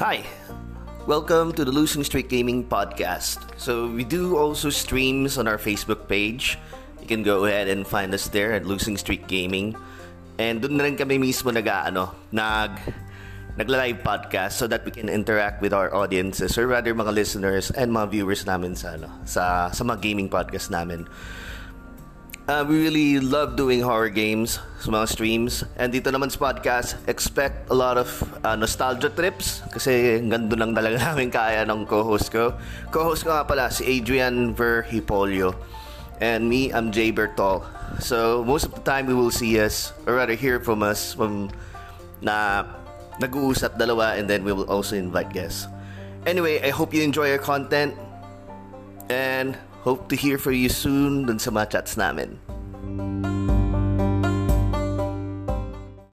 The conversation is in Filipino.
Hi, welcome to the Losing Streak Gaming Podcast. So, we do also streams on our Facebook page. You can go ahead and find us there at Losing Streak Gaming. And doon na rin kami mismo nag, ano, nag, nagla-live podcast so that we can interact with our audiences or rather mga listeners and mga viewers namin sa, ano, sa, sa mga gaming podcast namin. Uh, we really love doing horror games sa mga streams. And dito naman sa podcast, expect a lot of uh, nostalgia trips kasi gando lang talaga namin kaya ng co-host ko. Co-host ko nga pala si Adrian Verhipolio. And me, I'm Jay Bertol. So, most of the time we will see us, or rather hear from us, from na nag-uusap dalawa and then we will also invite guests. Anyway, I hope you enjoy our content and Hope to hear from you soon dun sa mga chats namin.